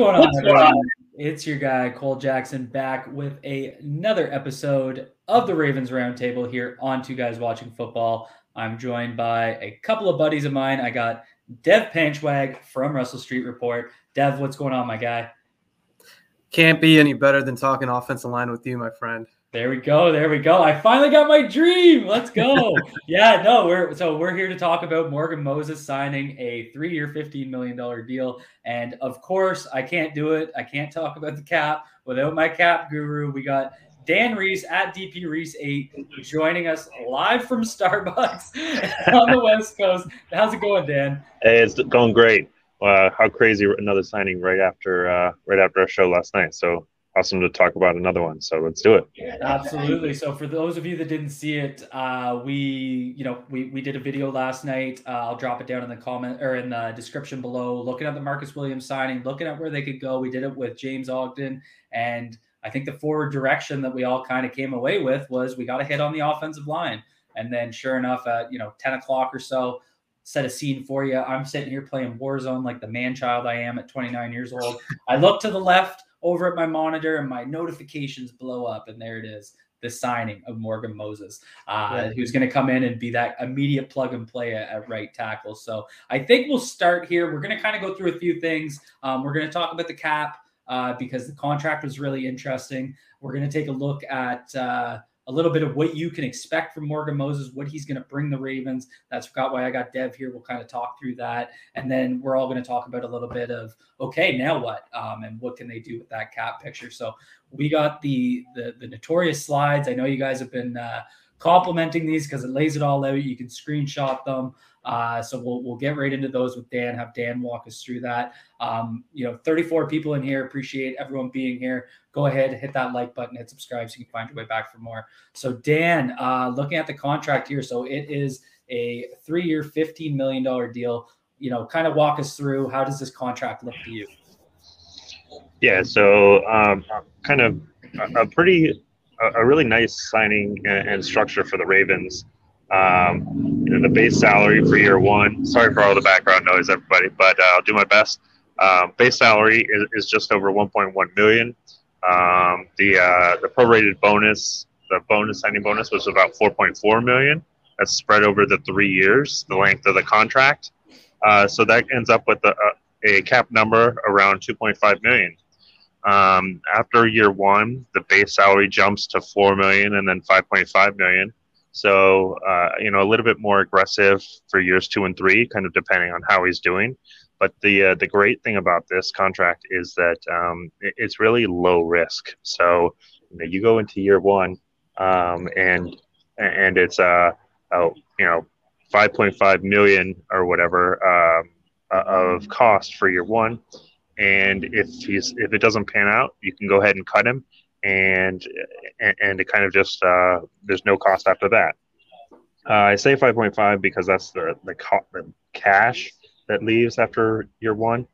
going on, everyone? It's your guy, Cole Jackson, back with a, another episode of the Ravens Roundtable here on Two Guys Watching Football. I'm joined by a couple of buddies of mine. I got Dev Panchwagh from Russell Street Report. Dev, what's going on, my guy? Can't be any better than talking offensive line with you, my friend. There we go. There we go. I finally got my dream. Let's go. yeah, no, we're so we're here to talk about Morgan Moses signing a three-year, $15 million deal. And of course, I can't do it. I can't talk about the cap without my cap guru. We got Dan Reese at DP Reese 8 joining us live from Starbucks on the West Coast. How's it going, Dan? Hey, it's going great. Uh, how crazy another signing right after uh, right after our show last night. So awesome to talk about another one. So let's do it. Absolutely. So for those of you that didn't see it, uh, we you know we we did a video last night. Uh, I'll drop it down in the comment or in the description below. Looking at the Marcus Williams signing, looking at where they could go. We did it with James Ogden, and I think the forward direction that we all kind of came away with was we got to hit on the offensive line. And then sure enough, at you know ten o'clock or so. Set a scene for you. I'm sitting here playing Warzone like the man child I am at 29 years old. I look to the left, over at my monitor and my notifications blow up and there it is the signing of Morgan Moses, uh, yeah. who's going to come in and be that immediate plug and play at, at, right tackle. So I think we'll start here. We're going to kind of go through a few things. Um, we're going to talk about the cap uh, because the contract was really interesting. We're going to take a look at uh, a little bit of what you can expect from Morgan Moses, what he's going to bring the Ravens. That's got why I got Dev here. We'll kind of talk through that, and then we're all going to talk about a little bit of okay, now what, um, and what can they do with that cap picture. So we got the the, the notorious slides. I know you guys have been uh, complimenting these because it lays it all out. You can screenshot them. Uh, so we'll we'll get right into those with Dan. Have Dan walk us through that. Um, you know, 34 people in here. Appreciate everyone being here. Go ahead, hit that like button, hit subscribe so you can find your way back for more. So Dan, uh, looking at the contract here, so it is a three-year, 15 million dollar deal. You know, kind of walk us through how does this contract look to you? Yeah, so um, kind of a pretty, a, really nice signing and, and structure for the Ravens. Um, you know, the base salary for year one. Sorry for all the background noise, everybody, but uh, I'll do my best. Um, base salary is, is, just over 1.1 million. Um, the uh, the prorated bonus, the bonus signing bonus, was about 4.4 million. That's spread over the three years, the length of the contract. Uh, so that ends up with a, a cap number around 2.5 million. Um, after year one, the base salary jumps to 4 million and then 5.5 million. So, uh, you know, a little bit more aggressive for years two and three, kind of depending on how he's doing. But the uh, the great thing about this contract is that um, it's really low risk. So, you know, you go into year one, um, and and it's uh, oh, you know, 5.5 million or whatever um, of cost for year one. And if he's if it doesn't pan out, you can go ahead and cut him and and it kind of just uh, there's no cost after that. Uh, I say 5.5 because that's the the, the, cash that leaves after year one.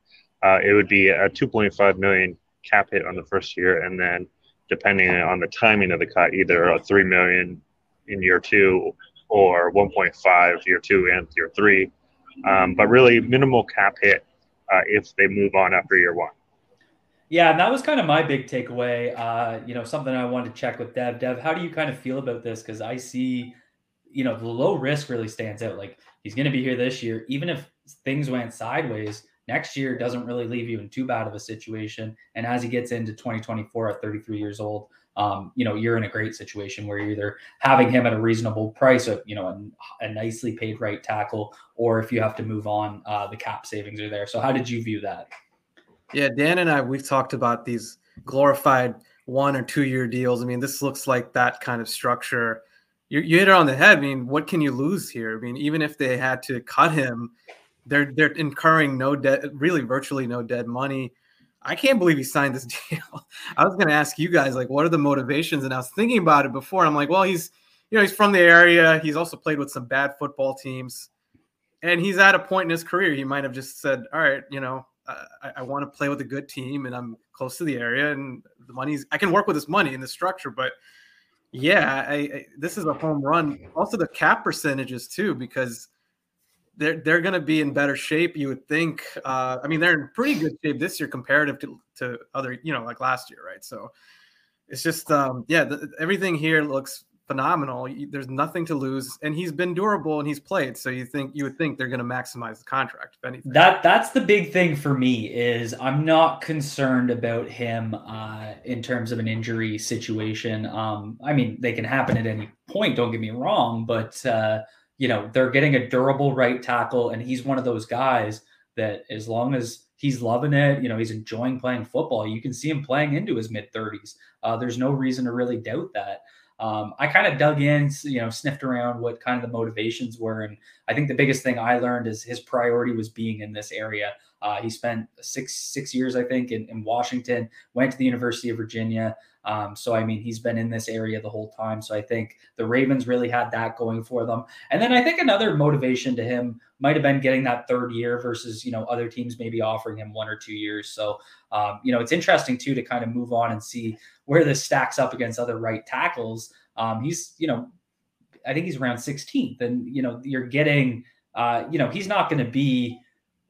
Uh, it would be a 2.5 million cap hit on the first year, and then depending on the timing of the cut, either a three million in year two or 1.5 year two and year three. Um, but really minimal cap hit uh, if they move on after year one. Yeah, and that was kind of my big takeaway. Uh, you know, something I wanted to check with Dev. Dev, how do you kind of feel about this? Because I see, you know, the low risk really stands out. Like he's going to be here this year, even if things went sideways. Next year doesn't really leave you in too bad of a situation. And as he gets into 2024 at 33 years old, um, you know, you're in a great situation where you're either having him at a reasonable price, or, you know, a, a nicely paid right tackle, or if you have to move on, uh, the cap savings are there. So, how did you view that? Yeah, Dan and I we've talked about these glorified one or two year deals. I mean, this looks like that kind of structure. You, you hit it on the head. I mean, what can you lose here? I mean, even if they had to cut him, they're they're incurring no debt, really virtually no dead money. I can't believe he signed this deal. I was going to ask you guys like, what are the motivations? And I was thinking about it before. I'm like, well, he's you know he's from the area. He's also played with some bad football teams, and he's at a point in his career he might have just said, all right, you know, uh, I, I want to play with a good team and I'm close to the area and the money's I can work with this money and the structure, but yeah, I, I, this is a home run. Also, the cap percentages too, because they're they're going to be in better shape. You would think. Uh, I mean, they're in pretty good shape this year comparative to to other, you know, like last year, right? So it's just, um, yeah, the, everything here looks phenomenal. There's nothing to lose, and he's been durable and he's played. So you think you would think they're going to maximize the contract if anything. That that's the big thing for me is I'm not concerned about him uh, in terms of an injury situation. Um, I mean, they can happen at any point. Don't get me wrong, but uh, you know they're getting a durable right tackle, and he's one of those guys that as long as he's loving it. You know, he's enjoying playing football. You can see him playing into his mid 30s. Uh, there's no reason to really doubt that um, I kind of dug in, you know, sniffed around what kind of the motivations were. And I think the biggest thing I learned is his priority was being in this area. Uh, he spent six six years, I think, in, in Washington, went to the University of Virginia. Um, so I mean, he's been in this area the whole time. So I think the Ravens really had that going for them. And then I think another motivation to him might have been getting that third year versus you know other teams maybe offering him one or two years. So um, you know it's interesting too to kind of move on and see where this stacks up against other right tackles. Um, he's you know I think he's around 16th, and you know you're getting uh, you know he's not going to be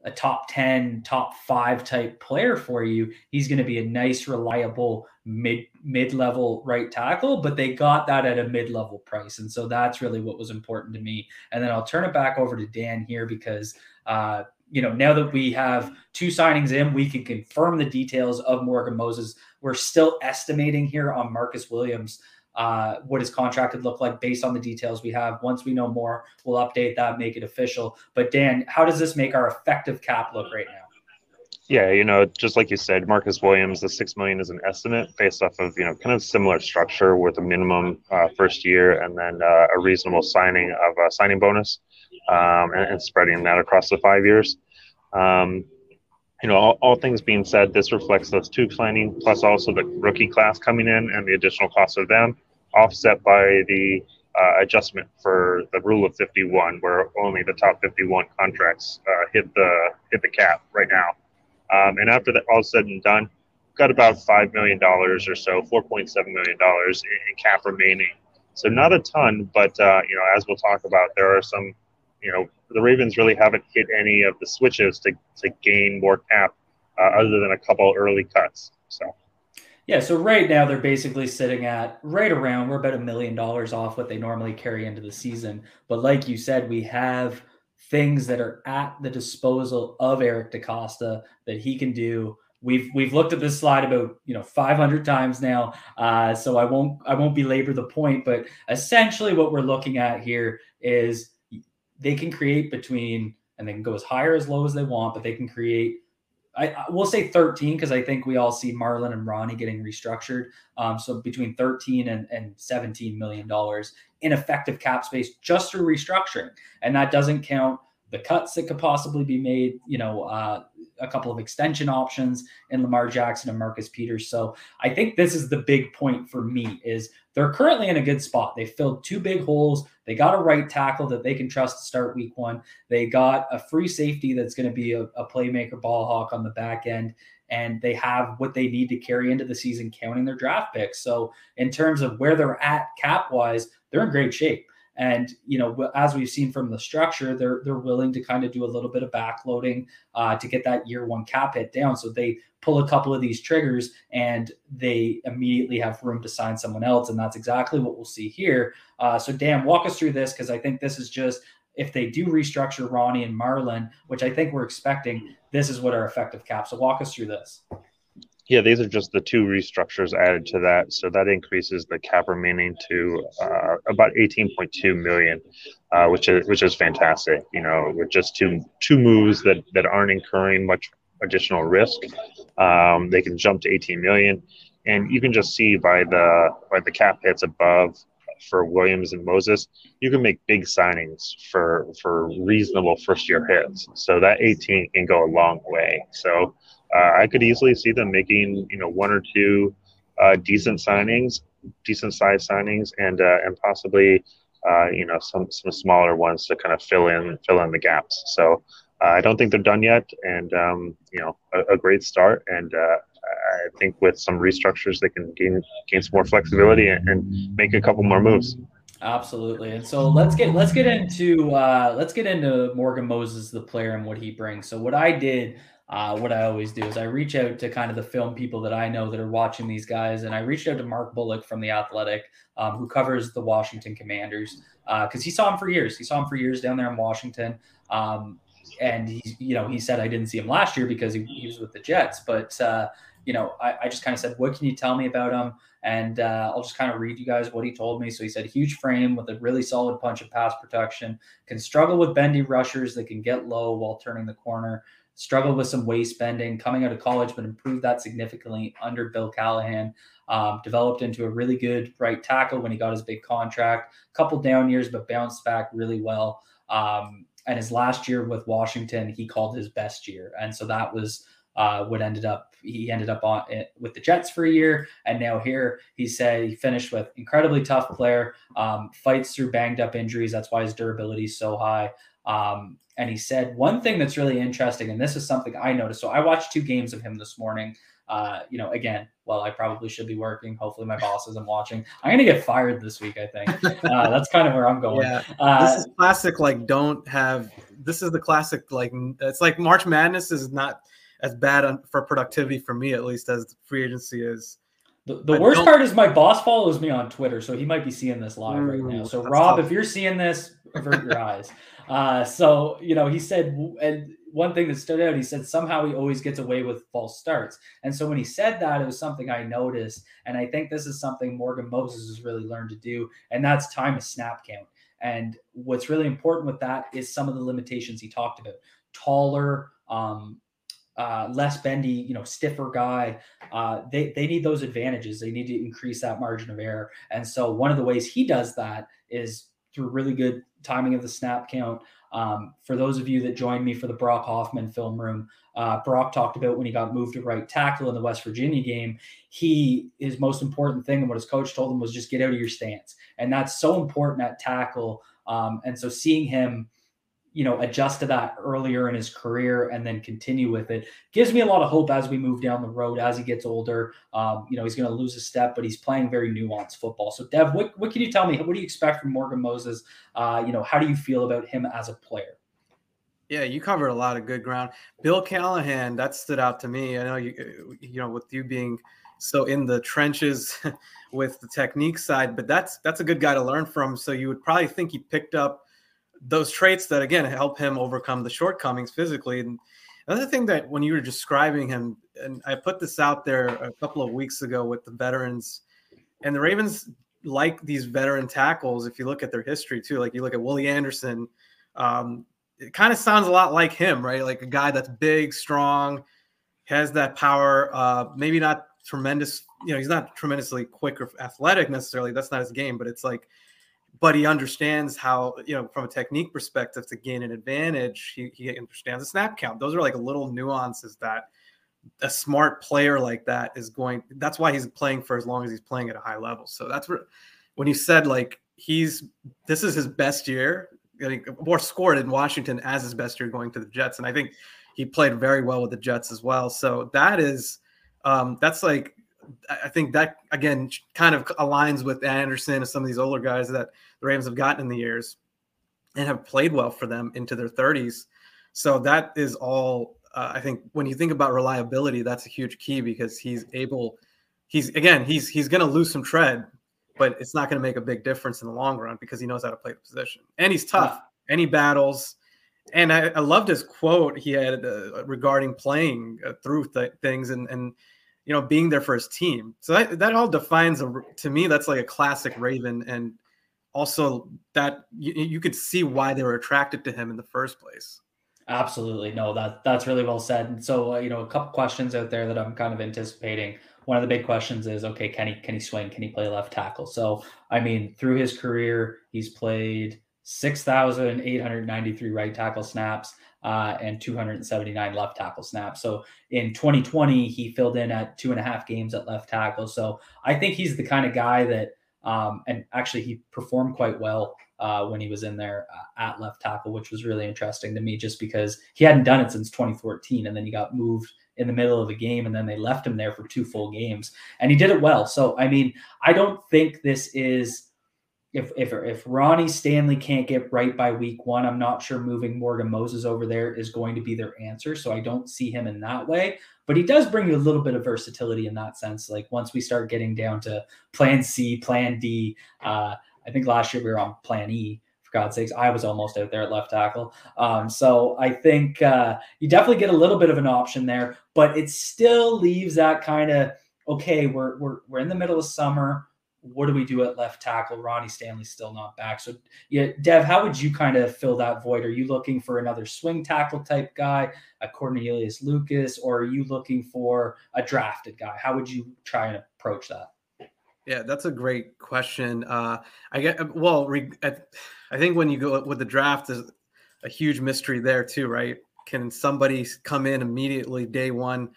a top 10 top 5 type player for you he's going to be a nice reliable mid mid level right tackle but they got that at a mid level price and so that's really what was important to me and then I'll turn it back over to Dan here because uh you know now that we have two signings in we can confirm the details of Morgan Moses we're still estimating here on Marcus Williams uh, what his contract could look like based on the details we have. Once we know more, we'll update that, make it official. But Dan, how does this make our effective cap look right now? Yeah, you know, just like you said, Marcus Williams, the six million is an estimate based off of you know kind of similar structure with a minimum uh, first year and then uh, a reasonable signing of a signing bonus, um, and, and, spreading that across the five years. Um, you know, all, all, things being said, this reflects those two signing plus also the rookie class coming in and the additional cost of them offset by the uh, adjustment for the rule of 51, where only the top 51 contracts uh, hit the hit the cap right now. Um, and after that, all said and done, got about five million dollars or so, 4.7 million dollars in, in, cap remaining. So not a ton, but uh, you know, as we'll talk about, there are some. You know, the Ravens really haven't hit any of the switches to to gain more cap, uh, other than a couple early cuts. So. Yeah, so right now they're basically sitting at right around we're about a million dollars off what they normally carry into the season. But like you said, we have things that are at the disposal of Eric DeCosta that he can do. We've we've looked at this slide about you know 500 times now, uh, so I won't I won't belabor the point. But essentially, what we're looking at here is they can create between and they can go as high or as low as they want, but they can create I, I will say 13 because I think we all see Marlon and Ronnie getting restructured. Um, so between 13 and, and 17 million dollars in effective cap space just through restructuring, and that doesn't count the cuts that could possibly be made. You know, uh, a couple of extension options in Lamar Jackson and Marcus Peters. So I think this is the big point for me is they're currently in a good spot. They filled two big holes. They got a right tackle that they can trust to start week one. They got a free safety that's going to be a, a playmaker ball hawk on the back end. And they have what they need to carry into the season, counting their draft picks. So, in terms of where they're at cap wise, they're in great shape. And you know, as we've seen from the structure, they're they're willing to kind of do a little bit of backloading uh, to get that year one cap hit down. So they pull a couple of these triggers and they immediately have room to sign someone else, and that's exactly what we'll see here. Uh, so Dan, walk us through this because I think this is just if they do restructure Ronnie and Marlon, which I think we're expecting, this is what our effective cap. So walk us through this. Yeah, these are just the two restructures added to that. So that increases the cap remaining to uh, about 18.2 million, uh, which is which is fantastic. You know, with just two two moves that that aren't incurring much additional risk, um, they can jump to 18 million, and you can just see by the by the cap hits above for Williams and Moses, you can make big signings for for reasonable first year hits. So that 18 can go a long way. So uh, I could easily see them making you know one or two uh, decent signings, decent size signings, and uh, and possibly uh, you know some some smaller ones to kind of fill in fill in the gaps. So uh, I don't think they're done yet, and um, you know a, a, great start. And uh, I think with some restructures, they can gain gain some more flexibility and, and make a couple more moves. Absolutely. And so let's get let's get into uh let's get into Morgan Moses the player and what he brings. So what I did uh, what I always do is I reach out to kind of the film people that I know that are watching these guys, and I reached out to Mark Bullock from the Athletic, um, who covers the Washington Commanders, because uh, he saw him for years. He saw him for years down there in Washington, um, and he, you know, he said I didn't see him last year because he, he was with the Jets, but uh, you know, I, I just kind of said, what can you tell me about him? And uh, I'll just kind of read you guys what he told me. So he said, huge frame with a really solid punch and pass protection, can struggle with bendy rushers that can get low while turning the corner struggled with some waist bending coming out of college, but improved that significantly under Bill Callahan. Um, developed into a really good right tackle when he got his big contract. Couple down years, but bounced back really well. Um, and his last year with Washington, he called his best year, and so that was uh, what ended up he ended up on it with the Jets for a year, and now here he said he finished with incredibly tough player, um, fights through banged up injuries. That's why his durability is so high. Um, and he said one thing that's really interesting, and this is something I noticed. So I watched two games of him this morning. Uh, you know, again, well, I probably should be working. Hopefully, my boss isn't watching. I'm gonna get fired this week. I think uh, that's kind of where I'm going. Yeah, uh, this is classic. Like, don't have. This is the classic. Like, it's like March Madness is not as bad on, for productivity for me, at least, as free agency is. The, the worst part is my boss follows me on Twitter, so he might be seeing this live right now. So, Rob, tough. if you're seeing this, avert your eyes. Uh, so you know, he said, and one thing that stood out, he said somehow he always gets away with false starts. And so when he said that, it was something I noticed, and I think this is something Morgan Moses has really learned to do, and that's time a snap count. And what's really important with that is some of the limitations he talked about: taller, um, uh, less bendy, you know, stiffer guy, uh, they they need those advantages. They need to increase that margin of error. And so one of the ways he does that is through really good timing of the snap count. Um, for those of you that joined me for the Brock Hoffman film room, uh, Brock talked about when he got moved to right tackle in the West Virginia game. He his most important thing and what his coach told him was just get out of your stance, and that's so important at tackle. Um, and so seeing him you know, adjust to that earlier in his career and then continue with it gives me a lot of hope as we move down the road as he gets older. Um, you know, he's going to lose a step, but he's playing very nuanced football. So, Dev, what, what can you tell me? What do you expect from Morgan Moses? Uh, you know, how do you feel about him as a player? Yeah, you covered a lot of good ground. Bill Callahan, that stood out to me. I know you, you know, with you being so in the trenches with the technique side, but that's that's a good guy to learn from. So you would probably think he picked up those traits that again help him overcome the shortcomings physically. And another thing that when you were describing him, and I put this out there a couple of weeks ago with the veterans, and the Ravens like these veteran tackles. If you look at their history too, like you look at Willie Anderson, um, it kind of sounds a lot like him, right? Like a guy that's big, strong, has that power. Uh, maybe not tremendous. You know, he's not tremendously quick or athletic necessarily. That's not his game, but it's like but he understands how you know from a technique perspective to gain an advantage he, he understands the snap count. Those are like little nuances that a smart player like that is going that's why he's playing for as long as he's playing at a high level. So that's where when you said like he's this is his best year more scored in washington as his best year going to the jets and i think he played very well with the jets as well. So that is um that's like I think that again kind of aligns with Anderson and some of these older guys that the Ravens have gotten in the years and have played well for them into their 30s. So that is all. Uh, I think when you think about reliability, that's a huge key because he's able. He's again, he's he's going to lose some tread, but it's not going to make a big difference in the long run because he knows how to play the position and he's tough. And he battles. And I, I loved his quote he had uh, regarding playing uh, through th- things and and you know, being their first team. So that, that all defines a, to me, that's like a classic Raven. And also that you, you could see why they were attracted to him in the first place. Absolutely. No, that that's really well said. So, uh, you know, a couple questions out there that I'm kind of anticipating. One of the big questions is, okay, can he can he swing? Can he play left tackle? So, I mean, through his career, he's played 6,893 right tackle snaps uh, and 279 left tackle snaps. So in 2020, he filled in at two and a half games at left tackle. So I think he's the kind of guy that, um, and actually he performed quite well uh, when he was in there uh, at left tackle, which was really interesting to me just because he hadn't done it since 2014. And then he got moved in the middle of the game and then they left him there for two full games and he did it well. So, I mean, I don't think this is if if if Ronnie Stanley can't get right by week one, I'm not sure moving Morgan Moses over there is going to be their answer. So I don't see him in that way. But he does bring you a little bit of versatility in that sense. Like once we start getting down to Plan C, Plan D, uh, I think last year we were on Plan E. For God's sakes, I was almost out there at left tackle. Um, so I think uh, you definitely get a little bit of an option there, but it still leaves that kind of okay. We're we're we're in the middle of summer what do we do at left tackle? Ronnie Stanley's still not back. So, yeah, Dev, how would you kind of fill that void? Are you looking for another swing tackle type guy, a Cornelius Lucas, or are you looking for a drafted guy? How would you try and approach that? Yeah, that's a great question. Uh, I get well. Re, I think when you go with the draft, is a huge mystery there too, right? Can somebody come in immediately day one?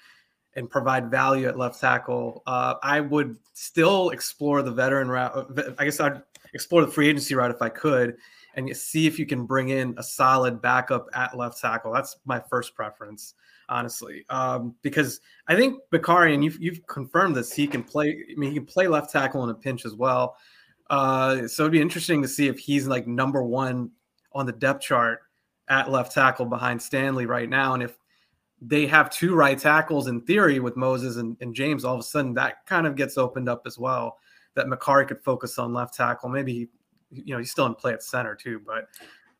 And provide value at left tackle. Uh, I would still explore the veteran route. Uh, I guess I'd explore the free agency route if I could, and see if you can bring in a solid backup at left tackle. That's my first preference, honestly, um, because I think Mekari, and you've, you've confirmed this, he can play. I mean, he can play left tackle in a pinch as well. Uh, so it'd be interesting to see if he's like number one on the depth chart at left tackle behind Stanley right now, and if they have two right tackles in theory with Moses and, and, James, all of a sudden that kind of gets opened up as well. That Mekari could focus on left tackle. Maybe he, you know, he's still in play at center too, but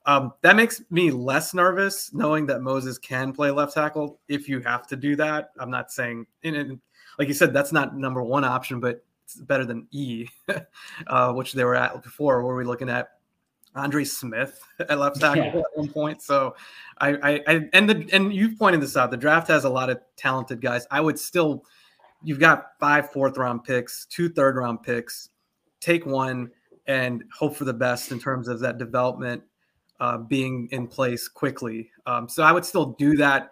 um, that makes me less nervous knowing that Moses can play left tackle if you have to do that. I'm not saying, and, like you said, that's not number one option, but it's better than E, uh, which they were at before. Where we looking at Andre Smith at left tackle yeah. at one point. So I, I, I, and the and you've pointed this out. The draft has a lot of talented guys. I would still, you've got five fourth round picks, two third round picks. Take one and hope for the best in terms of that development uh, being in place quickly. Um, so I would still do that,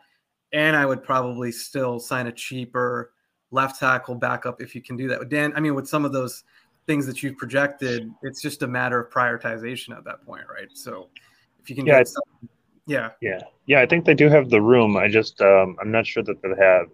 and I would probably still sign a cheaper left tackle backup if you can do that. Dan, I mean, with some of those things that you've projected, it's just a matter of prioritization at that point, right? So if you can yeah, get some, yeah, yeah, yeah, I think they do have the room. I just um, I'm not sure that they have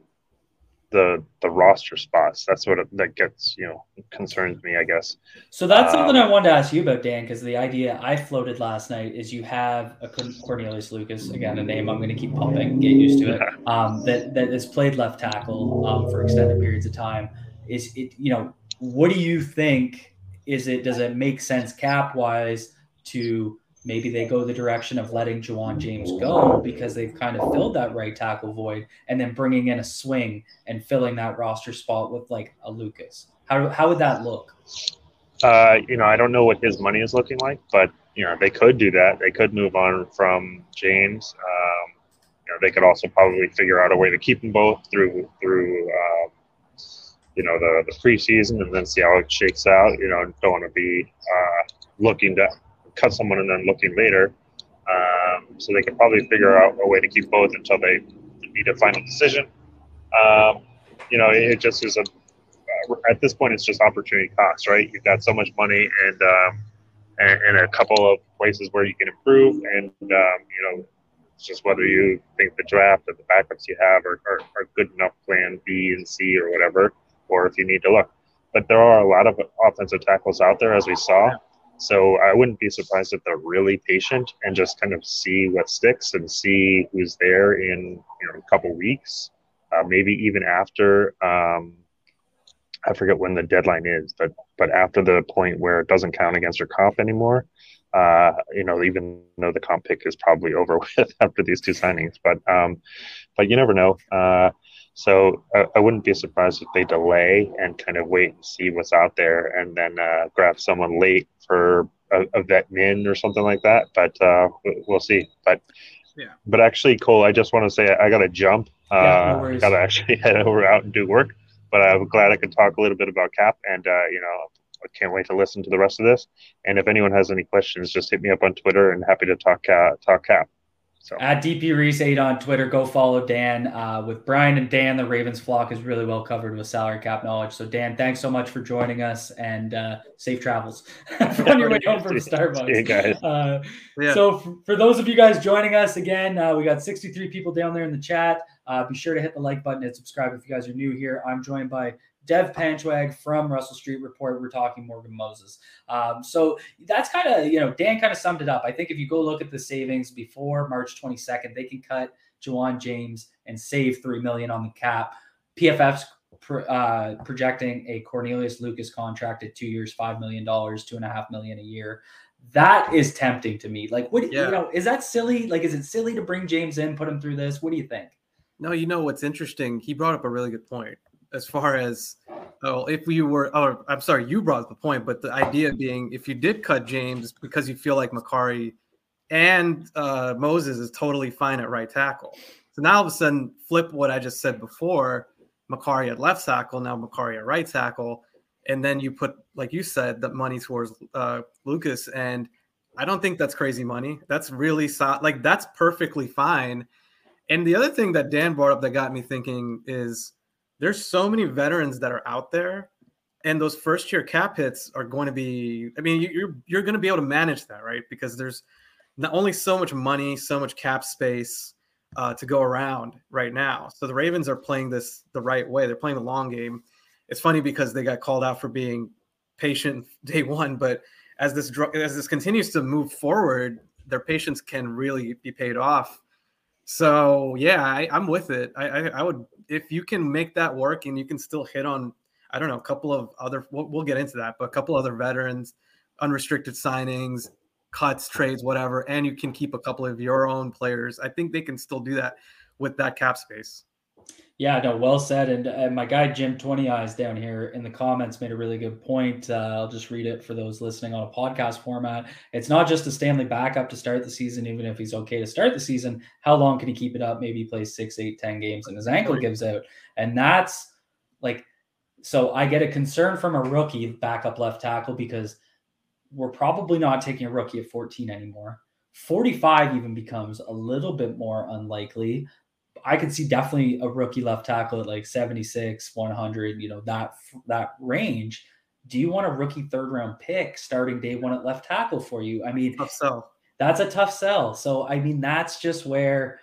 the the roster spots. That's what it, that gets you know concerns me, I guess. So that's um, something I wanted to ask you about, Dan, because the idea I floated last night is you have a Cornelius Lucas again, a name I'm going to keep pumping, get used to it. Um, that that has played left tackle um, for extended periods of time. Is it you know what do you think? Is it does it make sense cap wise to maybe they go the direction of letting Ja'Wuan James go because they've kind of filled that right tackle void, and then bringing in a swing and filling that roster spot with like a Lucas? How how would that look? Uh, you know, I don't know what his money is looking like, but you know, they could do that. They could move on from James. Um, you know, they could also probably figure out a way to keep them both through through uh, you know the the preseason and then see how it shakes out. You know, don't want to be uh, looking to cut someone and then looking later. Um, so they could probably figure out a way to keep both until they need a final decision. Um, you know, it just is a at this point it's just opportunity cost, right? You've got so much money and um, and, and, a couple of places where you can improve, and um, you know, it's just whether you think the draft or the backups you have are, are, are good enough plan B and C or whatever or if you need to look. But there are a lot of offensive tackles out there, as we saw. So I wouldn't be surprised if they're really patient and just kind of see what sticks and see who's there in you know a couple weeks, uh, maybe even after. Um, I forget when the deadline is, but but after the point where it doesn't count against your comp anymore, uh, you know, even though the comp pick is probably over with after these two signings, but um, but you never know. Uh, so I, I, wouldn't be surprised if they delay and kind of wait and see what's out there and then uh, grab someone late for a, a, vet min or something like that. But uh, we'll see. But yeah. But actually, Cole, I just want to say I got to jump. Yeah, no uh, got to actually head over out and do work. But I'm glad I could talk a little bit about Cap, and uh, you know, I can't wait to listen to the rest of this. And if anyone has any questions, just hit me up on Twitter, and happy to talk uh, talk Cap. So at DP Reese eight on Twitter, go follow Dan. Uh, with Brian and Dan, the Ravens flock is really well covered with salary cap knowledge. So Dan, thanks so much for joining us and uh, safe travels on your way home from Starbucks. Yeah, guys. Uh, yeah. So for, for, those of you guys joining us again, uh, we got 63 people down there in the chat. Uh, be sure to hit the like button and subscribe if you guys are new here. I'm joined by Dev Panchwagh from Russell Street Report. We're talking Morgan Moses. Um, so that's kind of, you know, Dan kind of summed it up. I think if you go look at the savings before March 22nd, they can cut Ja'Wuan James and save three million on the cap. PFF's uh, projecting a Cornelius Lucas contract at two years, five million dollars, two and a half million a year. That is tempting to me. Like, what yeah. you know, is that silly? Like, is it silly to bring James in, put him through this? What do you think? No, you know what's interesting. He brought up a really good point as far as oh, if we were oh, I'm sorry, you brought up the point, but the idea being if you did cut James because you feel like Mekari and uh, Moses is totally fine at right tackle. So now all of a sudden, flip what I just said before. Mekari at left tackle, now Mekari at right tackle, and then you put, like you said, the money towards uh, Lucas. And I don't think that's crazy money. That's really so- like that's perfectly fine. And the other thing that Dan brought up that got me thinking is there's so many veterans that are out there, and those first year cap hits are going to be. I mean, you're you're going to be able to manage that, right? Because there's not only so much money, so much cap space uh, to go around right now. So the Ravens are playing this the right way. They're playing the long game. It's funny because they got called out for being patient day one, but as this as this continues to move forward, their patience can really be paid off. So yeah, I, am with it. I, I, I would if you can make that work and you can still hit on I don't know a couple of other we'll, we'll get into that, but a couple other veterans, unrestricted signings, cuts, trades, whatever, and you can keep a couple of your own players. I think they can still do that with that cap space. Yeah, no, well said. And, and my guy Jim Twenty Eyes down here in the comments made a really good point. Uh, I'll just read it for those listening on a podcast format. It's not just a Stanley backup to start the season, even if he's okay to start the season. How long can he keep it up? Maybe he plays six, eight, ten games, and his ankle gives out. And that's like, so I get a concern from a rookie backup left tackle because we're probably not taking a rookie at 14 anymore. 45 even becomes a little bit more unlikely. I could see definitely a rookie left tackle at like 76, 100, you know, that that range. Do you want a rookie third round pick starting day one at left tackle for you? I mean, tough sell. That's a tough sell. So I mean, that's just where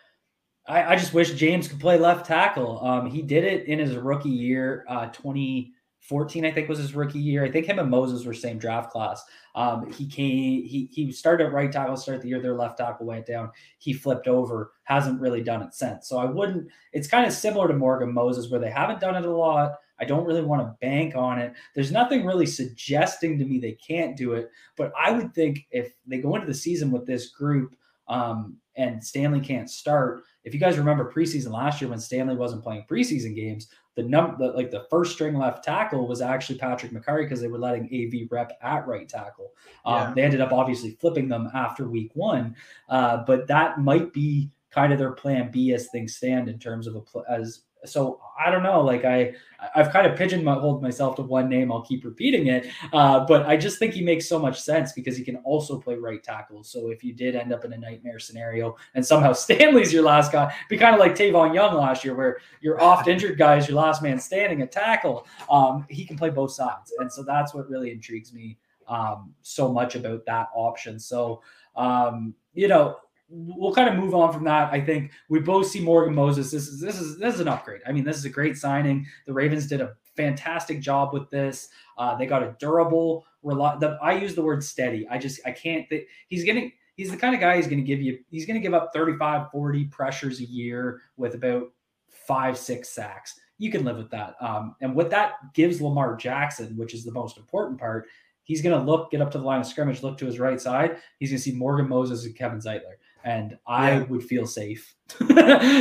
I, I just wish James could play left tackle. Um, he did it in his rookie year, uh, 20 14, I think was his rookie year. I think him and Moses were same draft class. Um, he came, he he started at right tackle, started the year their left tackle went down. He flipped over, hasn't really done it since. So I wouldn't, it's kind of similar to Morgan Moses, where they haven't done it a lot. I don't really want to bank on it. There's nothing really suggesting to me they can't do it. But I would think if they go into the season with this group um, and Stanley can't start, if you guys remember preseason last year when Stanley wasn't playing preseason games, the number like the first string left tackle was actually Patrick Mekari because they were letting AV rep at right tackle. Um, yeah. They ended up obviously flipping them after week one, uh, but that might be kind of their plan B as things stand in terms of a as so I don't know. Like I, I've kind of pigeonholed myself to one name. I'll keep repeating it, uh, but I just think he makes so much sense because he can also play right tackle. So if you did end up in a nightmare scenario and somehow Stanley's your last guy, be kind of like Tavon Young last year, where your oft injured guy is your last man standing at tackle. Um, he can play both sides, and so that's what really intrigues me um, so much about that option. So um, you know we'll kind of move on from that. I think we both see Morgan Moses. This is this is this is an upgrade. I mean, this is a great signing. The Ravens did a fantastic job with this. Uh, they got a durable. The, I use the word steady. I just I can't. Th- he's getting. He's the kind of guy he's going to give you. He's going to give up 35, 40 pressures a year with about five, six sacks. You can live with that. Um, and what that gives Lamar Jackson, which is the most important part, he's going to look, get up to the line of scrimmage, look to his right side. He's going to see Morgan Moses and Kevin Zeitler and I yeah. would feel safe.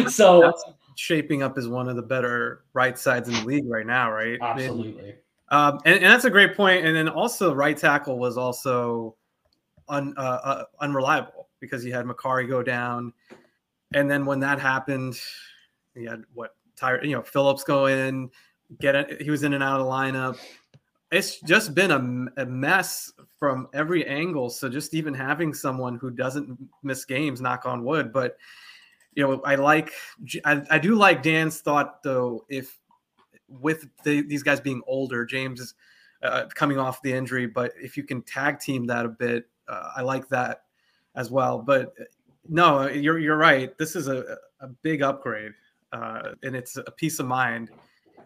so That's shaping up as one of the better right sides in the league right now, right? Absolutely. Um, and, and, that's a great point. And then also, right tackle was also un, uh, uh, unreliable because you had Mekari go down, and then when that happened, you had what Tyre, you know, Phillips go in, get it. He was in and out of the lineup it's just been a, a, mess from every angle. So just even having someone who doesn't miss games, knock on wood. But you know, I like, I, I do like Dan's thought though. If with the, these guys being older, James is uh, coming off the injury, but if you can tag team that a bit, uh, I like that as well. But no, you're you're right. This is a a big upgrade, uh, and it's a peace of mind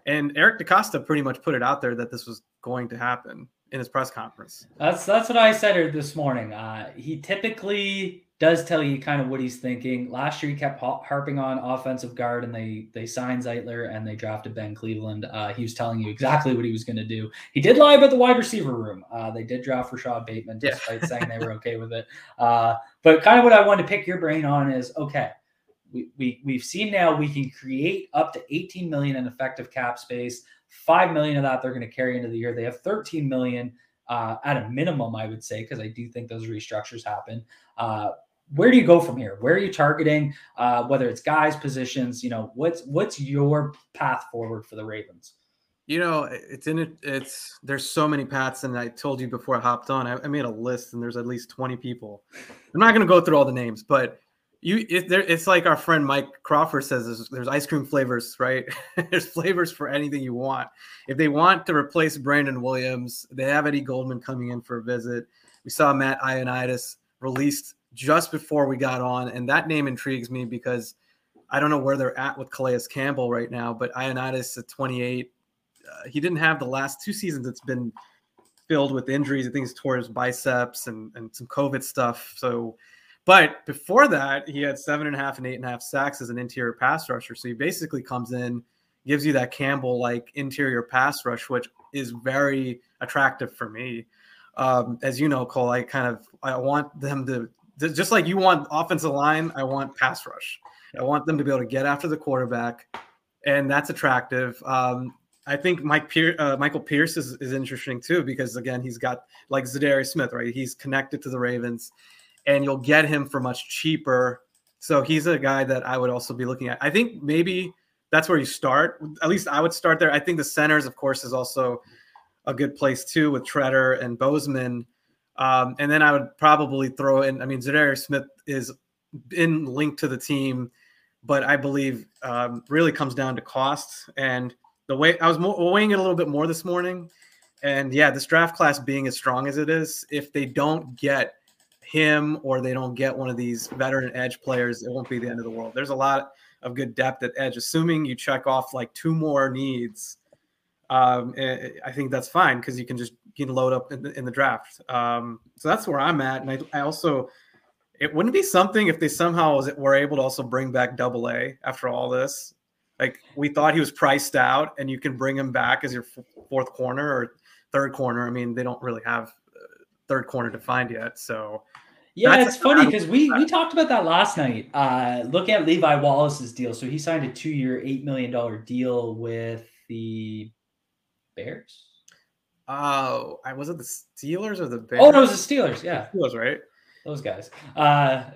And Eric DeCosta pretty much put it out there that this was going to happen in his press conference. That's that's what I said this morning. Uh, he typically does tell you kind of what he's thinking. Last year, he kept harping on offensive guard, and they they signed Zeitler and they drafted Ben Cleveland. Uh, he was telling you exactly what he was going to do. He did lie about the wide receiver room. Uh, they did draft Rashod Bateman, despite yeah. saying they were okay with it. Uh, but kind of what I wanted to pick your brain on is okay. We, we, we've seen now we can create up to 18 million in effective cap space. Five million of that they're going to carry into the year. They have 13 million uh, at a minimum, I would say, because I do think those restructures happen. Uh, where do you go from here? Where are you targeting? Uh, whether it's guys, positions, you know, what's what's your path forward for the Ravens? You know, it's in it. It's there's so many paths, and I told you before I hopped on. I, I made a list, and there's at least 20 people. I'm not going to go through all the names, but you it, there, it's like our friend Mike Crawford says there's, there's ice cream flavors, right? there's flavors for anything you want. If they want to replace Brandon Williams, they have Eddie Goldman coming in for a visit. We saw Matt Ioannidis released just before we got on, and that name intrigues me because I don't know where they're at with Calais Campbell right now, but Ioannidis at 28, uh, he didn't have the last two seasons. It's been filled with injuries. I think he's tore his biceps and, and some COVID stuff. So but before that, he had seven and a half and eight and a half sacks as an interior pass rusher. So he basically comes in, gives you that Campbell like interior pass rush, which is very attractive for me. Um, as you know, Cole, I kind of I want them to just like you want offensive line, I want pass rush. I want them to be able to get after the quarterback, and that's attractive. Um, I think Mike Pier- uh, Michael Pierce is, is interesting too because again he's got like Za'Darius Smith, right? He's connected to the Ravens and you'll get him for much cheaper. So he's a guy that I would also be looking at. I think maybe that's where you start. At least I would start there. I think the centers, of course, is also a good place too with Tretter and Bozeman. Um, and then I would probably throw in. I mean, Za'Darius Smith is in linked to the team, but I believe um, really comes down to cost and the way I was more, weighing it a little bit more this morning. And yeah, this draft class being as strong as it is, if they don't get him or they don't get one of these veteran edge players, it won't be the end of the world. There's a lot of good depth at edge, assuming you check off like two more needs. Um, eh, eh, I think that's fine because you can just you can load up in the, in the draft. Um, so that's where I'm at, and I, I also it wouldn't be something if they somehow was, were able to also bring back Double A after all this. Like we thought he was priced out, and you can bring him back as your f- fourth corner or third corner. I mean, they don't really have uh, third corner defined yet, so yeah, That's it's funny because we we talked about that last night. Uh, look at Levi Wallace's deal. So he signed a two-year, eight million dollar deal with the Bears. Oh, I was it the Steelers or the Bears? Oh, no, it was the Steelers. Yeah, the Steelers, right? Those guys. Uh,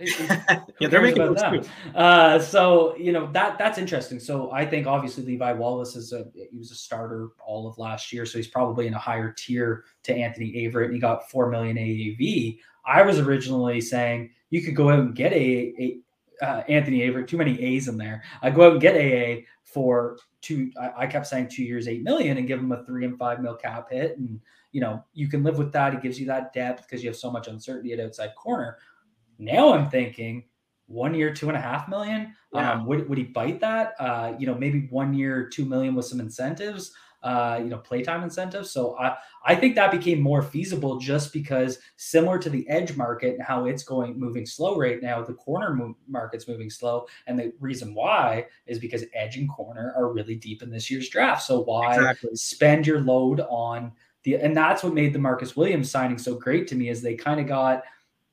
yeah, they're making them. Uh, so you know that that's interesting. So I think obviously Levi Wallace is a he was a starter all of last year, so he's probably in a higher tier to Anthony Averett, and he got four million AAV. I was originally saying you could go out and get a, a uh, Anthony Averett, too many A's in there. I go out and get AA for two. I, I, kept saying two years, eight million, and give him a three and five mil cap hit, and you know you can live with that. It gives you that depth because you have so much uncertainty at outside corner. Now I'm thinking one year, two and a half million. Yeah. Um, would would he bite that? Uh, you know, maybe one year, two million with some incentives uh, you know, playtime incentives. So I, I think that became more feasible just because similar to the edge market and how it's going moving slow right now, the corner move, market's moving slow. And the reason why is because edge and corner are really deep in this year's draft. So why exactly. spend your load on the, and that's what made the Marcus Williams signing so great to me is they kind of got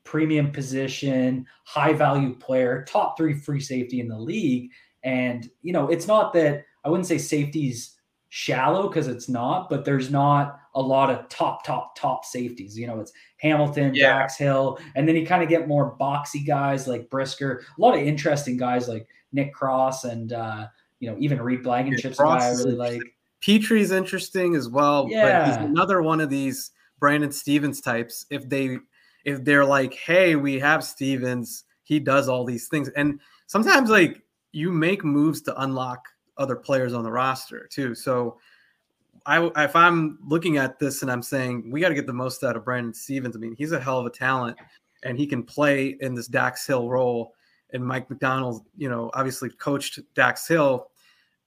premium position, high value player, top three free safety in the league. And, you know, it's not that I wouldn't say safeties shallow because it's not, but there's not a lot of top, top, top safeties. You know, it's Hamilton, yeah. Dax Hill, and then you kind of get more boxy guys like Brisker, a lot of interesting guys like Nick Cross and uh, you know, even Reed Blankenship's yeah, guy I really like. Pitre's interesting as well, yeah. but he's another one of these Brandon Stephens types. If they if they're like, hey, we have Stephens, he does all these things. And sometimes like you make moves to unlock other players on the roster too. So I, if I'm looking at this and I'm saying we got to get the most out of Brandon Stephens. I mean, he's a hell of a talent and he can play in this Dax Hill role. And Mike Macdonald, you know, obviously coached Dax Hill.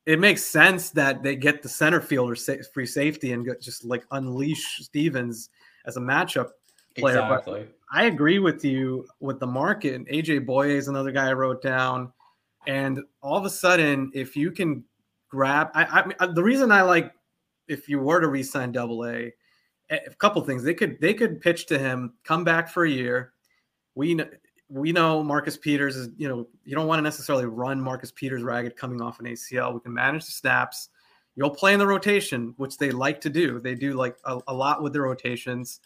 it makes sense that they get the center fielder free safety and just like unleash Stephens as a matchup player. Exactly. But I agree with you with the market. AJ Bouye is another guy I wrote down. And all of a sudden, if you can grab, I, I the reason I like if you were to resign Double A, a couple things they could they could pitch to him, come back for a year. We know we know Marcus Peters is you know you don't want to necessarily run Marcus Peters ragged coming off an ACL. We can manage the snaps. You'll play in the rotation, which they like to do. They do like a, a lot with their rotations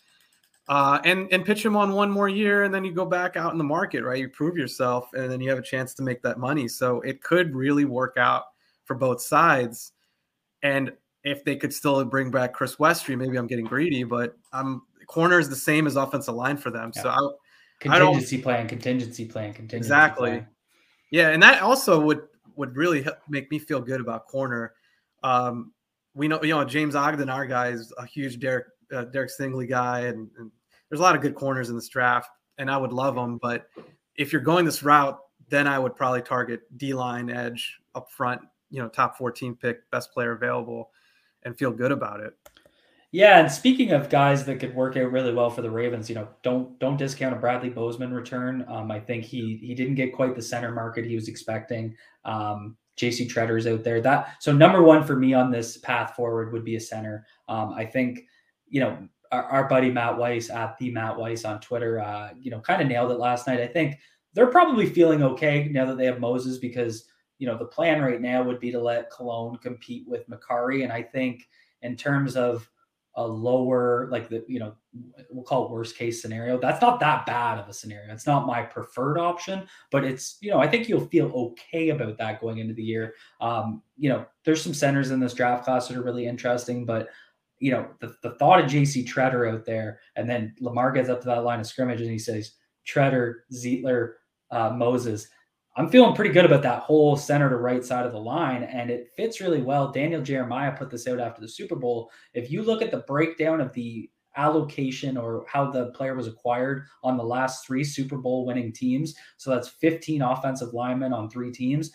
uh, and and pitch him on one more year, and then you go back out in the market, right? You prove yourself, and then you have a chance to make that money. So it could really work out for both sides. And if they could still bring back Chris Westry, maybe I'm getting greedy, but I'm corner is the same as offensive line for them. Yeah. So I, contingency I plan, contingency plan, contingency plan. exactly. Plan. Yeah, and that also would would really make me feel good about corner. Um, we know, you know, James Ogden, our guy, is a huge Derek uh, Derek Stingley guy, and, and, there's a lot of good corners in this draft, and I would love them. But if you're going this route, then I would probably target D line edge up front. You know, top 14 pick, best player available, and feel good about it. Yeah, and speaking of guys that could work out really well for the Ravens, you know, don't don't discount a Bradley Bozeman return. Um, I think he he didn't get quite the center market he was expecting. Um, JC Tretter's out there. That so number one for me on this path forward would be a center. Um, I think you know, our, our, buddy Matt Weiss at the Matt Weiss on Twitter, uh, you know, kind of nailed it last night. I think they're probably feeling okay now that they have Moses because, you know, the plan right now would be to let Colon compete with Mekari. And I think in terms of a lower, like the, you know, we'll call it worst case scenario, that's not that bad of a scenario. It's not my preferred option, but it's, you know, I think you'll feel okay about that going into the year. Um, you know, there's some centers in this draft class that are really interesting, but you know, the, the thought of JC Tretter out there, and then Lamar gets up to that line of scrimmage and he says, Tretter, Zeitler, uh, Moses. I'm feeling pretty good about that whole center to right side of the line, and it fits really well. Daniel Jeremiah put this out after the Super Bowl. If you look at the breakdown of the allocation or how the player was acquired on the last three Super Bowl winning teams, so that's 15 offensive linemen on three teams,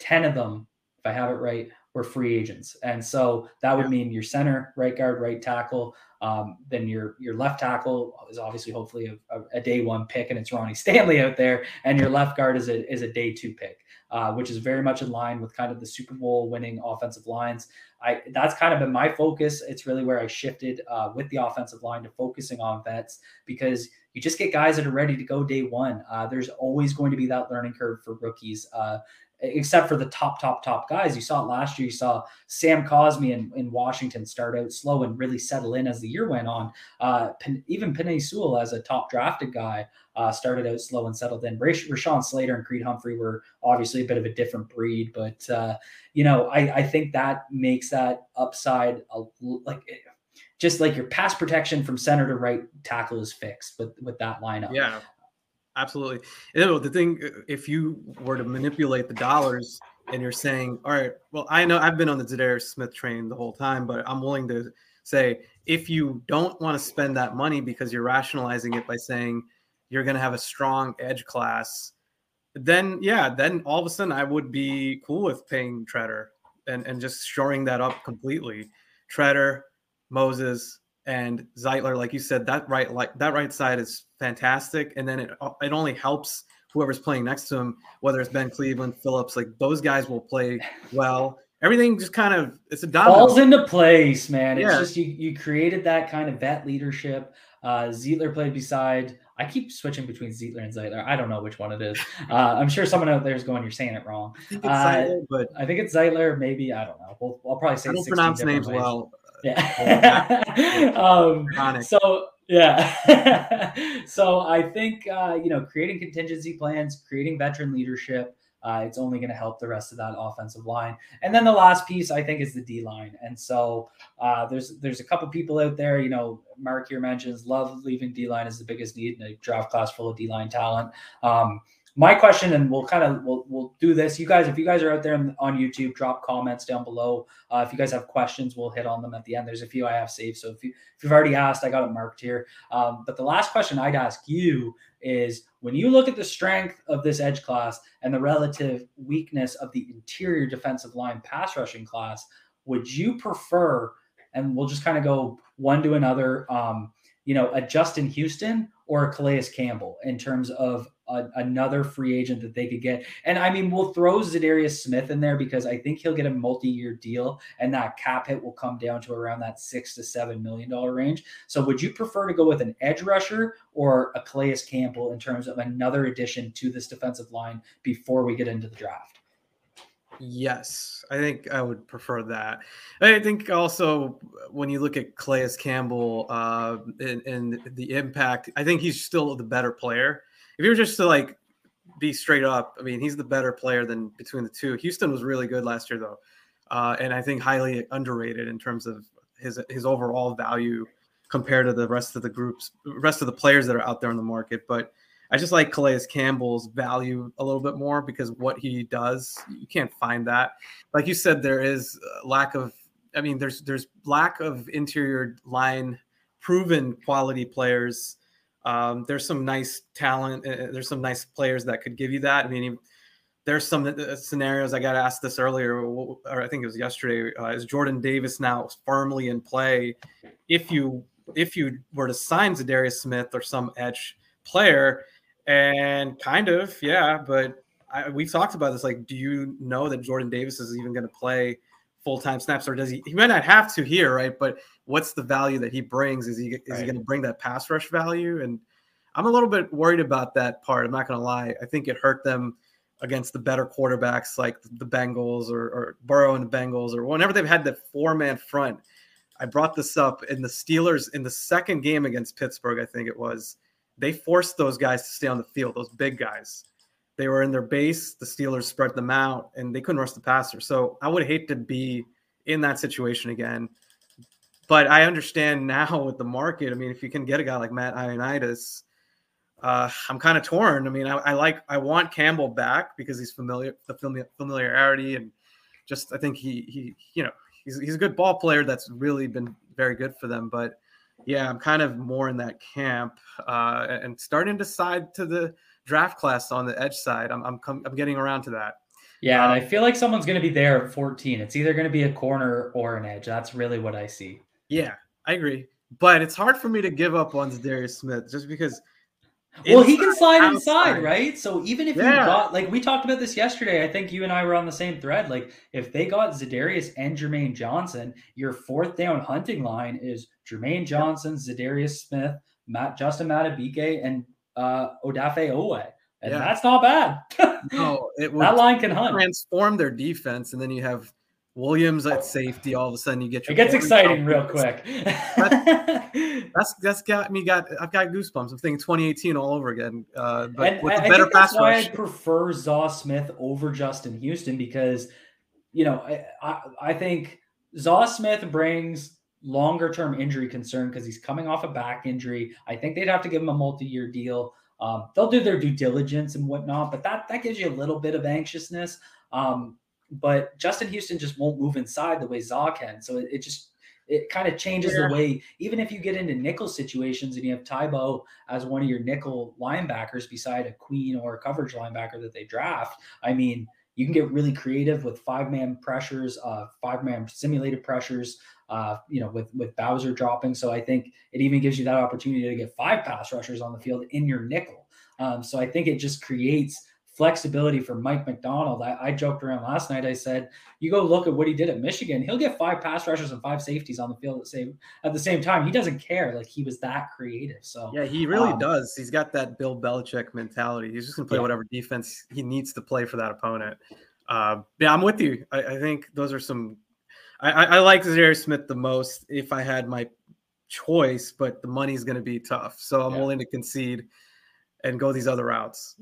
10 of them, if I have it right, were free agents, and so that would mean your center, right guard, right tackle. Um, then your your left tackle is obviously hopefully a, a, day one pick, and it's Ronnie Stanley out there, and your left guard is a is a day two pick, uh, which is very much in line with kind of the Super Bowl winning offensive lines. I that's kind of been my focus. It's really where I shifted uh, with the offensive line to focusing on vets because you just get guys that are ready to go day one. Uh, there's always going to be that learning curve for rookies. Uh, except for the top, top, top guys. You saw it last year. You saw Sam Cosmi in, in Washington start out slow and really settle in as the year went on. Uh, even Penei Sewell, as a top drafted guy, uh, started out slow and settled in. Rashawn Slater and Creed Humphrey were obviously a bit of a different breed, but uh, you know, I, I think that makes that upside a, like just like your pass protection from center to right tackle is fixed with with that lineup. Yeah. Absolutely. You know, the thing, uh, if you were to manipulate the dollars and you're saying, all right, well, I know I've been on the Za'Darius Smith train the whole time, but I'm willing to say if you don't want to spend that money because you're rationalizing it by saying you're going to have a strong edge class, then yeah, then all of a sudden I would be cool with paying Tretter and, and just shoring that up completely. Tretter, Moses, and Zeitler, like you said, that right like that right side is fantastic, and then it it only helps whoever's playing next to him, whether it's Ben Cleveland, Phillips, like those guys will play well. Everything just kind of it's a domino. falls into place, man. It's yeah. just you you created that kind of vet leadership. Uh, Zeitler played beside. I keep switching between Zietler and Zeitler. I don't know which one it is. Uh, I'm sure someone out there is going, "You're saying it wrong." I think it's uh, but I think it's Zeitler. Maybe I don't know. We'll, I'll probably say. I don't pronounce names ways. well. Yeah. um, so yeah. so I think uh, you know creating contingency plans, creating veteran leadership. Uh, it's only going to help the rest of that offensive line. And then the last piece, I think, is the D line. And so uh, there's there's a couple people out there. You know, Mark here mentions love leaving D line is the biggest need in a draft class full of D line talent. Um, my question, and we'll kind of we'll we'll do this. You guys, if you guys are out there on YouTube, drop comments down below. Uh, if you guys have questions, we'll hit on them at the end. There's a few I have saved, so if you if you've already asked, I got it marked here. Um, but the last question I'd ask you is when you look at the strength of this edge class and the relative weakness of the interior defensive line pass rushing class, would you prefer? And we'll just kind of go one to another. Um, you know, a Justin Houston or a Calais Campbell in terms of a, another free agent that they could get. And I mean, we'll throw Za'Darius Smith in there because I think he'll get a multi-year deal, and that cap hit will come down to around that six to seven million dollar range. So, would you prefer to go with an edge rusher or a Calais Campbell in terms of another addition to this defensive line before we get into the draft? Yes, I think I would prefer that. I think also when you look at Calais Campbell uh, and, and, the impact, I think he's still the better player. If you were just to like be straight up, I mean, he's the better player than between the two. Houston was really good last year, though, uh, and I think highly underrated in terms of his his overall value compared to the rest of the groups, rest of the players that are out there in the market. But I just like Calais Campbell's value a little bit more because what he does, you can't find that. Like you said, there is lack of. I mean, there's there's lack of interior line proven quality players. Um, there's some nice talent. Uh, there's some nice players that could give you that. I mean, there's some uh, scenarios. I got asked this earlier, or I think it was yesterday. Uh, is Jordan Davis now firmly in play? If you if you were to sign Za'Darius Smith or some edge player, and kind of, yeah, but I, we've talked about this. Like, do you know that Jordan Davis is even going to play full time snaps, or does he? He might not have to here, right? But what's the value that he brings? Is he is right. he going to bring that pass rush value? And I'm a little bit worried about that part. I'm not going to lie. I think it hurt them against the better quarterbacks like the Bengals or, or Burrow and the Bengals, or whenever they've had that four man front. I brought this up in the Steelers in the second game against Pittsburgh, I think it was they forced those guys to stay on the field, those big guys. They were in their base. The Steelers spread them out, and they couldn't rush the passer. So I would hate to be in that situation again. But I understand now with the market. I mean, if you can get a guy like Matt Ioannidis, uh, I'm kind of torn. I mean, I, I, like I want Campbell back because he's familiar, the familiarity, and just I think he he you know he's he's a good ball player that's really been very good for them. But yeah, I'm kind of more in that camp uh, and starting to side to the draft class on the edge side. I'm I'm, com- I'm getting around to that. Yeah, um, and I um, feel like someone's going to be there at 14. It's either going to be a corner or an edge. That's really what I see. Yeah, I agree. But it's hard for me to give up on Darius Smith just because – well, he can slide outside. inside, right? So even if yeah. you got like we talked about this yesterday, I think you and I were on the same thread. Like if they got Za'Darius and Jermaine Johnson, your fourth down hunting line is Jermaine Johnson, Za'Darius Smith, Matt Justin Madubuike, and uh Odafe Oweh. And yeah. that's not bad. no, it that line can hunt. Transform their defense, and then you have Williams at safety, all of a sudden you get your. It gets exciting real quick. that's, that's got me got I've got goosebumps. I'm thinking 2018 all over again. Uh, but and, with a better pass that's why I prefer Zaw Smith over Justin Houston because you know I I, I think Zaw Smith brings longer term injury concern because he's coming off a back injury. I think they'd have to give him a multi year deal. Um, they'll do their due diligence and whatnot, but that that gives you a little bit of anxiousness. Um, but Justin Houston just won't move inside the way Zaw can. So it, it just it kind of changes yeah. the way, even if you get into nickel situations and you have Tybo as one of your nickel linebackers beside a queen or a coverage linebacker that they draft. I mean, you can get really creative with five man pressures, uh, five man simulated pressures. Uh, you know, with with Bowser dropping, so I think it even gives you that opportunity to get five pass rushers on the field in your nickel. Um, so I think it just creates flexibility for Mike Macdonald. I, I, joked around last night. I said, you go look at what he did at Michigan. He'll get five pass rushers and five safeties on the field at the same at the same time. He doesn't care. Like he was that creative. So yeah, he really um, does. He's got that Bill Belichick mentality. He's just gonna play yeah. whatever defense he needs to play for that opponent. Uh, yeah, I'm with you. I, I think those are some. I, I like Za'Darius Smith the most if I had my choice, but the money's going to be tough. So I'm yeah. willing to concede and go these other routes.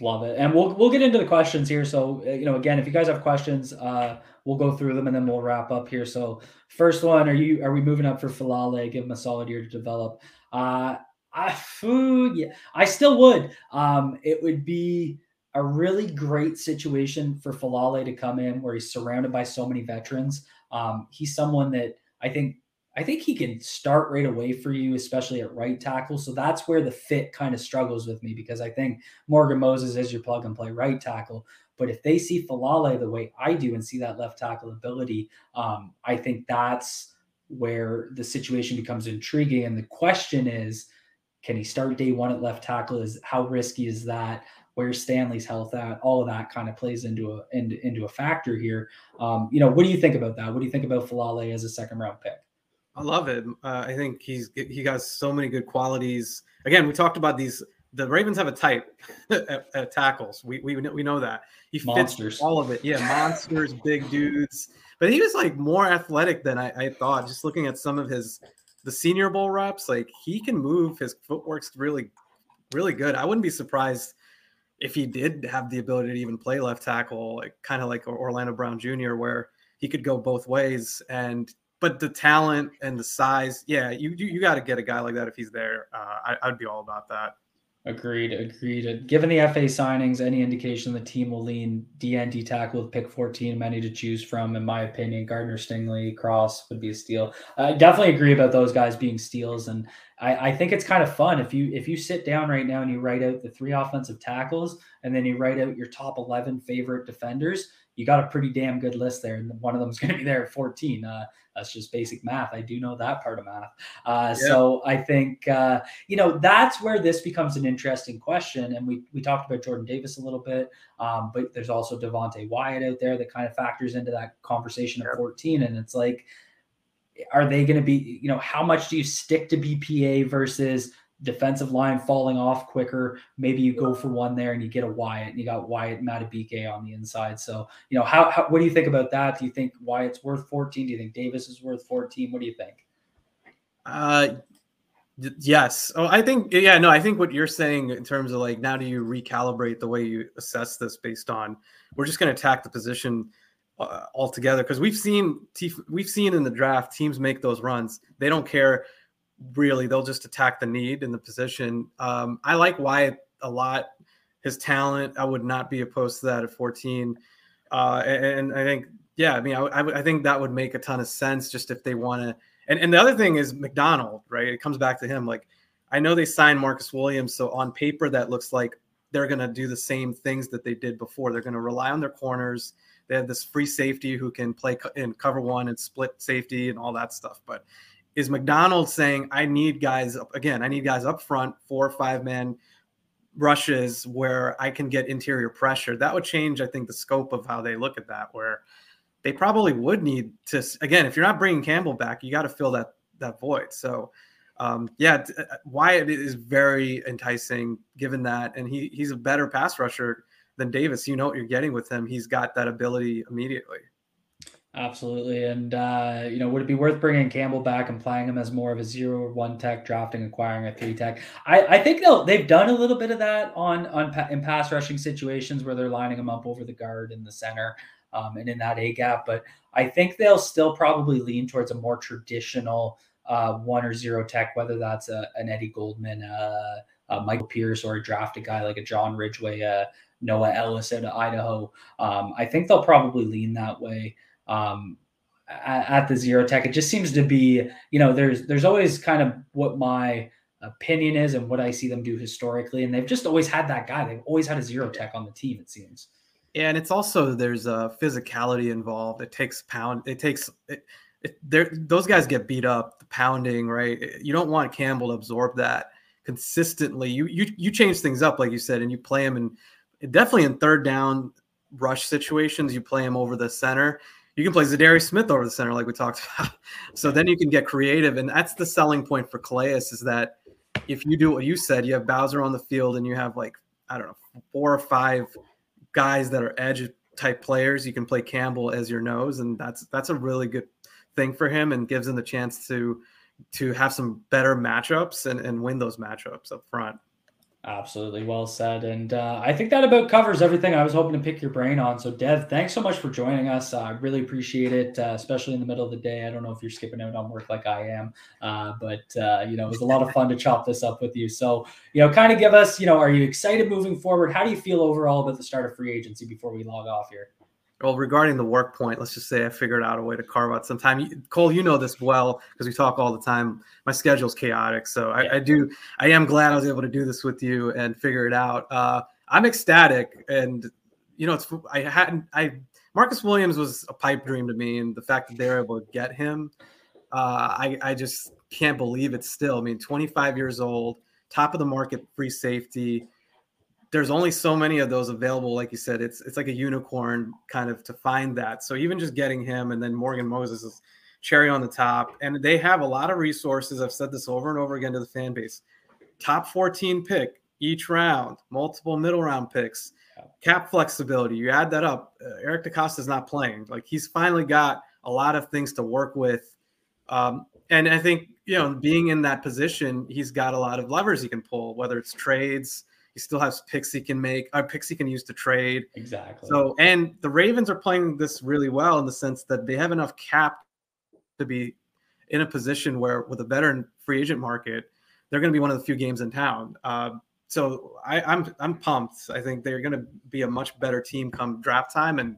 Love it. And we'll we'll get into the questions here. So, uh, you know, again, if you guys have questions, uh, we'll go through them and then we'll wrap up here. So, first one, are you are we moving up for Faalele? Give him a solid year to develop. Uh I food, yeah, I still would. Um, it would be a really great situation for Faalele to come in where he's surrounded by so many veterans. Um, he's someone that I think I think he can start right away for you, especially at right tackle. So that's where the fit kind of struggles with me because I think Morgan Moses is your plug and play right tackle. But if they see Faalele the way I do and see that left tackle ability, um, I think that's where the situation becomes intriguing. And the question is, can he start day one at left tackle? Is how risky is that? Where Stanley's health at? All of that kind of plays into a into, into a factor here. Um, you know, what do you think about that? What do you think about Faalele as a second round pick? I love him. Uh, I think he's he got so many good qualities. Again, we talked about these. The Ravens have a type at, at tackles. We, we we know that he monsters. fits all of it. Yeah, monsters, big dudes. But he was like more athletic than I, I thought. Just looking at some of his the Senior Bowl reps, like he can move. His footwork's really really good. I wouldn't be surprised if he did have the ability to even play left tackle, like kind of like Orlando Brown Jr., where he could go both ways and but the talent and the size, yeah, you you, you got to get a guy like that if he's there. Uh, I, I'd be all about that. Agreed. Agreed. Given the FA signings, any indication the team will lean DND tackle with pick 14, many to choose from, in my opinion. Gardner Stingley, Cross would be a steal. I definitely agree about those guys being steals. And I, I think it's kind of fun if you if you sit down right now and you write out the three offensive tackles and then you write out your top 11 favorite defenders, you got a pretty damn good list there. And one of them is going to be there at 14. Uh, that's just basic math. I do know that part of math. Uh, yeah. So I think uh, you know that's where this becomes an interesting question. And we we talked about Jordan Davis a little bit, um, but there's also Devonte Wyatt out there that kind of factors into that conversation of 14. And it's like, are they going to be? You know, how much do you stick to BPA versus defensive line falling off quicker. Maybe you go for one there and you get a Wyatt and you got Wyatt Madubuike on the inside. So, you know, how, how, what do you think about that? Do you think Wyatt's worth 14? Do you think Davis is worth 14? What do you think? Uh, yes. Oh, I think, yeah, no, I think what you're saying in terms of like, now do you recalibrate the way you assess this based on, we're just going to attack the position uh, altogether. Cause we've seen, we've seen in the draft teams make those runs. They don't care really they'll just attack the need in the position. Um, I like Wyatt a lot. His talent, I would not be opposed to that at 14. Uh, and, and, I think, yeah, I mean, I, I, think that would make a ton of sense just if they want to. And, and the other thing is Macdonald, right? It comes back to him. Like, I know they signed Marcus Williams. So on paper, that looks like they're going to do the same things that they did before. They're going to rely on their corners. They have this free safety who can play in cover one and split safety and all that stuff. But is Macdonald saying, I need guys again, I need guys up front, four or five man rushes where I can get interior pressure. That would change, I think, the scope of how they look at that, where they probably would need to again, if you're not bringing Campbell back, you got to fill that that void. So um, yeah, uh, Wyatt is very enticing given that, and he he's a better pass rusher than Davis. You know what you're getting with him. He's got that ability immediately. Absolutely. And, uh, you know, would it be worth bringing Campbell back and playing him as more of a zero or one tech, drafting, acquiring a three tech? I, I think they'll, they've done a little bit of that on, on in pass rushing situations where they're lining him up over the guard in the center um, and in that A gap. But I think they'll still probably lean towards a more traditional uh, one or zero tech, whether that's a, an Eddie Goldman, uh, Michael Pierce, or a drafted guy like a John Ridgeway, uh, Noah Elliss out of Idaho. Um, I think they'll probably lean that way um, at, at, the zero tech. It just seems to be, you know, there's there's always kind of what my opinion is and what I see them do historically, and they've just always had that guy. They've always had a zero tech on the team. It seems. Yeah, and it's also there's a physicality involved. It takes pound. It takes. It, it, those guys get beat up, the pounding, right? You don't want Campbell to absorb that consistently. You you you change things up, like you said, and you play him and definitely in third down rush situations. You play him over the center, you can play Za'Darius Smith over the center, like we talked about. So then you can get creative, and that's the selling point for Calais is that if you do what you said, you have Bowser on the field, and you have like I don't know four or five guys that are edge type players. You can play Campbell as your nose, and that's that's a really good thing for him, and gives him the chance to to have some better matchups and, and win those matchups up front. Absolutely well said. And uh, I think that about covers everything I was hoping to pick your brain on. So, Dev, thanks so much for joining us. I really appreciate it, uh, especially in the middle of the day. I don't know if you're skipping out on work like I am, uh, but, uh, you know, it was a lot of fun to chop this up with you. So, you know, kind of give us, you know, are you excited moving forward? How do you feel overall about the start of free agency before we log off here? Well, regarding the work point, let's just say I figured out a way to carve out some time. Cole, you know this well because we talk all the time. My schedule's chaotic, so I, yeah. I, do. I am glad I was able to do this with you and figure it out. Uh, I'm ecstatic, and you know, it's I hadn't. I Marcus Williams was a pipe dream to me, and the fact that they were able to get him, uh, I I just can't believe it. Still, I mean, 25 years old, top of the market, free safety there's only so many of those available. Like you said, it's it's like a unicorn kind of to find that. So even just getting him and then Morgan Moses is cherry on the top. And they have a lot of resources. I've said this over and over again to the fan base. Top 14 pick each round, multiple middle round picks, cap flexibility. You add that up. Uh, Eric DeCosta is not playing. Like he's finally got a lot of things to work with. Um, and I think, you know, being in that position, he's got a lot of levers he can pull, whether it's trades, he still has picks he can make, uh, picks he can use to trade. Exactly. So, and the Ravens are playing this really well in the sense that they have enough cap to be in a position where, with a better free agent market, they're going to be one of the few games in town. Uh, so I, I'm I'm pumped. I think they're going to be a much better team come draft time, and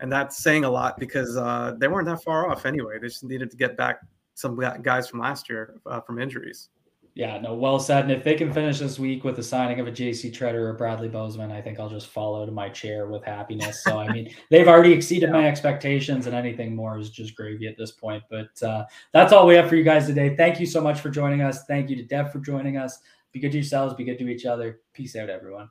and that's saying a lot because uh, they weren't that far off anyway. They just needed to get back some guys from last year uh, from injuries. Yeah, no, well said. And if they can finish this week with the signing of a JC Tretter or Bradley Bozeman, I think I'll just fall out of my chair with happiness. So, I mean, they've already exceeded my expectations, and anything more is just gravy at this point. But uh, that's all we have for you guys today. Thank you so much for joining us. Thank you to Dev for joining us. Be good to yourselves, be good to each other. Peace out, everyone.